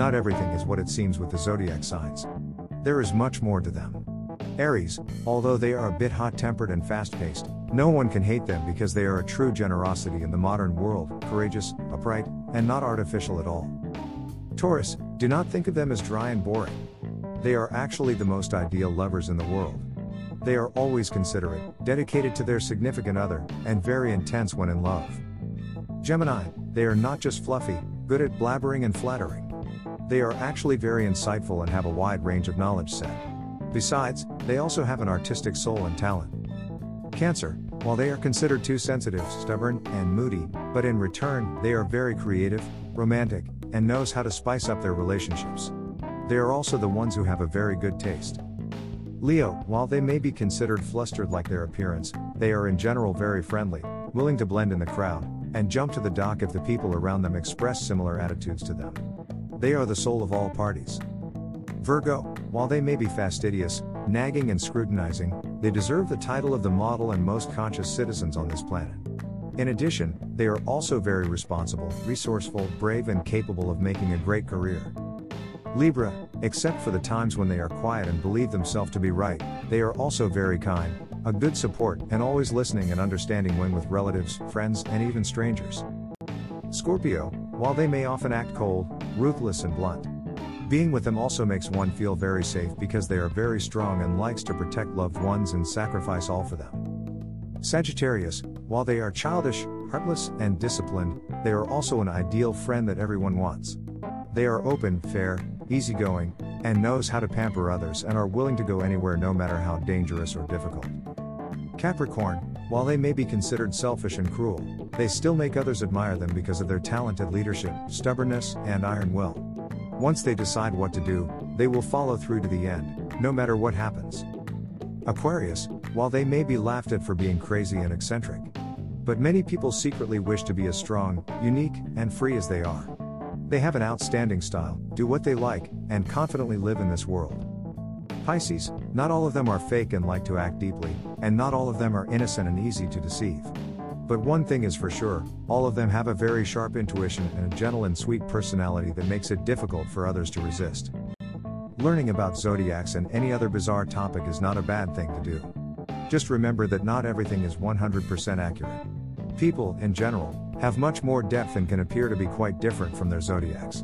not everything is what it seems with the zodiac signs. There is much more to them. Aries, although they are a bit hot tempered and fast paced, no one can hate them because they are a true generosity in the modern world, courageous, upright, and not artificial at all. Taurus, do not think of them as dry and boring. They are actually the most ideal lovers in the world. They are always considerate, dedicated to their significant other, and very intense when in love. Gemini, they are not just fluffy, good at blabbering and flattering. They are actually very insightful and have a wide range of knowledge set. Besides, they also have an artistic soul and talent. Cancer, while they are considered too sensitive, stubborn, and moody, but in return, they are very creative, romantic, and knows how to spice up their relationships. They are also the ones who have a very good taste. Leo, while they may be considered flustered like their appearance, they are in general very friendly, willing to blend in the crowd, and jump to the dock if the people around them express similar attitudes to them. They are the soul of all parties. Virgo, while they may be fastidious, nagging, and scrutinizing, they deserve the title of the model and most conscious citizens on this planet. In addition, they are also very responsible, resourceful, brave, and capable of making a great career. Libra, except for the times when they are quiet and believe themselves to be right, they are also very kind, a good support, and always listening and understanding when with relatives, friends, and even strangers. Scorpio, while they may often act cold, ruthless, and blunt, being with them also makes one feel very safe because they are very strong and likes to protect loved ones and sacrifice all for them. Sagittarius, while they are childish, heartless, and disciplined, they are also an ideal friend that everyone wants. They are open, fair, easygoing, and knows how to pamper others and are willing to go anywhere no matter how dangerous or difficult. Capricorn, while they may be considered selfish and cruel, they still make others admire them because of their talented leadership, stubbornness, and iron will. Once they decide what to do, they will follow through to the end, no matter what happens. Aquarius, while they may be laughed at for being crazy and eccentric, but many people secretly wish to be as strong, unique, and free as they are. They have an outstanding style, do what they like, and confidently live in this world. Pisces, not all of them are fake and like to act deeply, and not all of them are innocent and easy to deceive. But one thing is for sure, all of them have a very sharp intuition and a gentle and sweet personality that makes it difficult for others to resist. Learning about zodiacs and any other bizarre topic is not a bad thing to do. Just remember that not everything is 100% accurate. People, in general, have much more depth and can appear to be quite different from their zodiacs.